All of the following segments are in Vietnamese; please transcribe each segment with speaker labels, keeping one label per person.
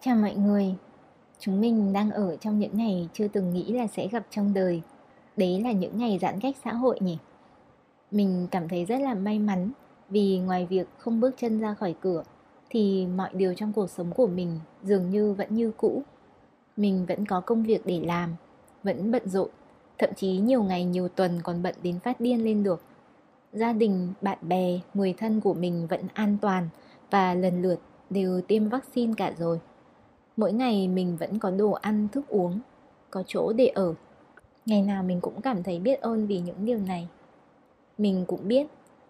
Speaker 1: Chào mọi người, chúng mình đang ở trong những ngày chưa từng nghĩ là sẽ gặp trong đời. Đấy là những ngày giãn cách xã hội nhỉ. Mình cảm thấy rất là may mắn vì ngoài việc không bước chân ra khỏi cửa thì mọi điều trong cuộc sống của mình dường như vẫn như cũ. Mình vẫn có công việc để làm, vẫn bận rộn, thậm chí nhiều ngày nhiều tuần còn bận đến phát điên lên được. Gia đình, bạn bè, người thân của mình vẫn an toàn và lần lượt đều tiêm vaccine cả rồi mỗi ngày mình vẫn có đồ ăn, thức uống, có chỗ để ở. Ngày nào mình cũng cảm thấy biết ơn vì những điều này. Mình cũng biết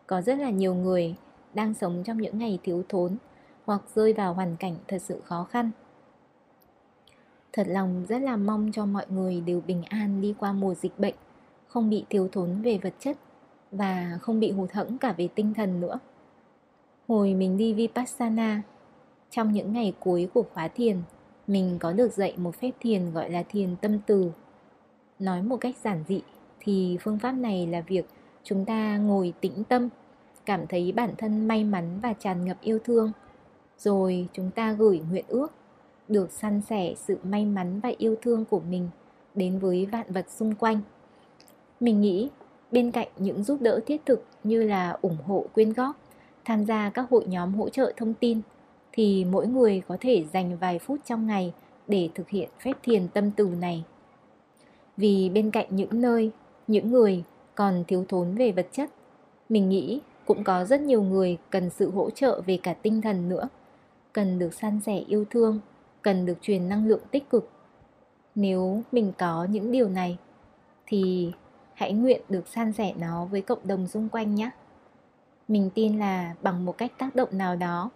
Speaker 1: có rất là nhiều người đang sống trong những ngày thiếu thốn hoặc rơi vào hoàn cảnh thật sự khó khăn. Thật lòng rất là mong cho mọi người đều bình an đi qua mùa dịch bệnh, không bị thiếu thốn về vật chất và không bị hụt hẫng cả về tinh thần nữa. Hồi mình đi vipassana, trong những ngày cuối của khóa thiền mình có được dạy một phép thiền gọi là thiền tâm từ. Nói một cách giản dị thì phương pháp này là việc chúng ta ngồi tĩnh tâm, cảm thấy bản thân may mắn và tràn ngập yêu thương. Rồi chúng ta gửi nguyện ước được săn sẻ sự may mắn và yêu thương của mình đến với vạn vật xung quanh. Mình nghĩ bên cạnh những giúp đỡ thiết thực như là ủng hộ, quyên góp, tham gia các hội nhóm hỗ trợ thông tin thì mỗi người có thể dành vài phút trong ngày để thực hiện phép thiền tâm từ này. Vì bên cạnh những nơi, những người còn thiếu thốn về vật chất, mình nghĩ cũng có rất nhiều người cần sự hỗ trợ về cả tinh thần nữa, cần được san sẻ yêu thương, cần được truyền năng lượng tích cực. Nếu mình có những điều này thì hãy nguyện được san sẻ nó với cộng đồng xung quanh nhé. Mình tin là bằng một cách tác động nào đó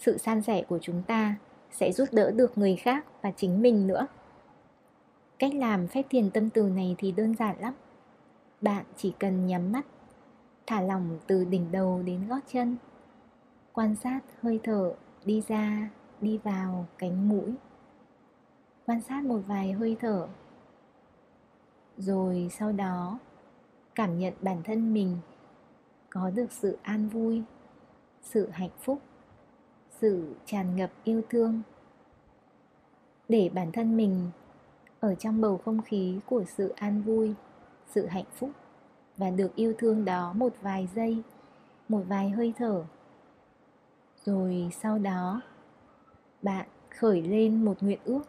Speaker 1: sự san sẻ của chúng ta sẽ giúp đỡ được người khác và chính mình nữa. Cách làm phép thiền tâm từ này thì đơn giản lắm. Bạn chỉ cần nhắm mắt, thả lỏng từ đỉnh đầu đến gót chân, quan sát hơi thở đi ra, đi vào cánh mũi. Quan sát một vài hơi thở, rồi sau đó cảm nhận bản thân mình có được sự an vui, sự hạnh phúc sự tràn ngập yêu thương. Để bản thân mình ở trong bầu không khí của sự an vui, sự hạnh phúc và được yêu thương đó một vài giây, một vài hơi thở. Rồi sau đó, bạn khởi lên một nguyện ước,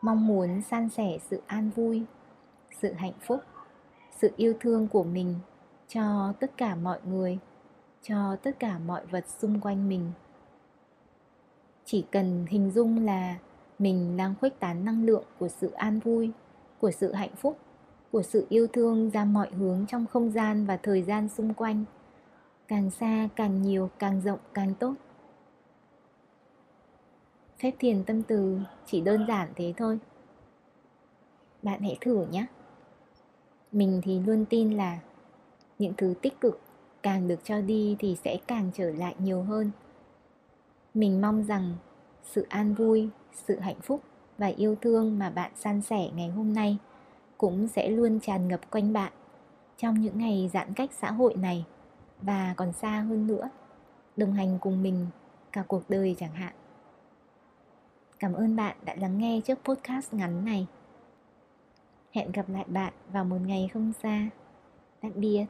Speaker 1: mong muốn san sẻ sự an vui, sự hạnh phúc, sự yêu thương của mình cho tất cả mọi người, cho tất cả mọi vật xung quanh mình chỉ cần hình dung là mình đang khuếch tán năng lượng của sự an vui, của sự hạnh phúc, của sự yêu thương ra mọi hướng trong không gian và thời gian xung quanh. Càng xa, càng nhiều, càng rộng, càng tốt. Phép thiền tâm từ chỉ đơn giản thế thôi. Bạn hãy thử nhé. Mình thì luôn tin là những thứ tích cực càng được cho đi thì sẽ càng trở lại nhiều hơn mình mong rằng sự an vui, sự hạnh phúc và yêu thương mà bạn san sẻ ngày hôm nay cũng sẽ luôn tràn ngập quanh bạn trong những ngày giãn cách xã hội này và còn xa hơn nữa, đồng hành cùng mình cả cuộc đời chẳng hạn. Cảm ơn bạn đã lắng nghe chiếc podcast ngắn này. Hẹn gặp lại bạn vào một ngày không xa. Tạm biệt.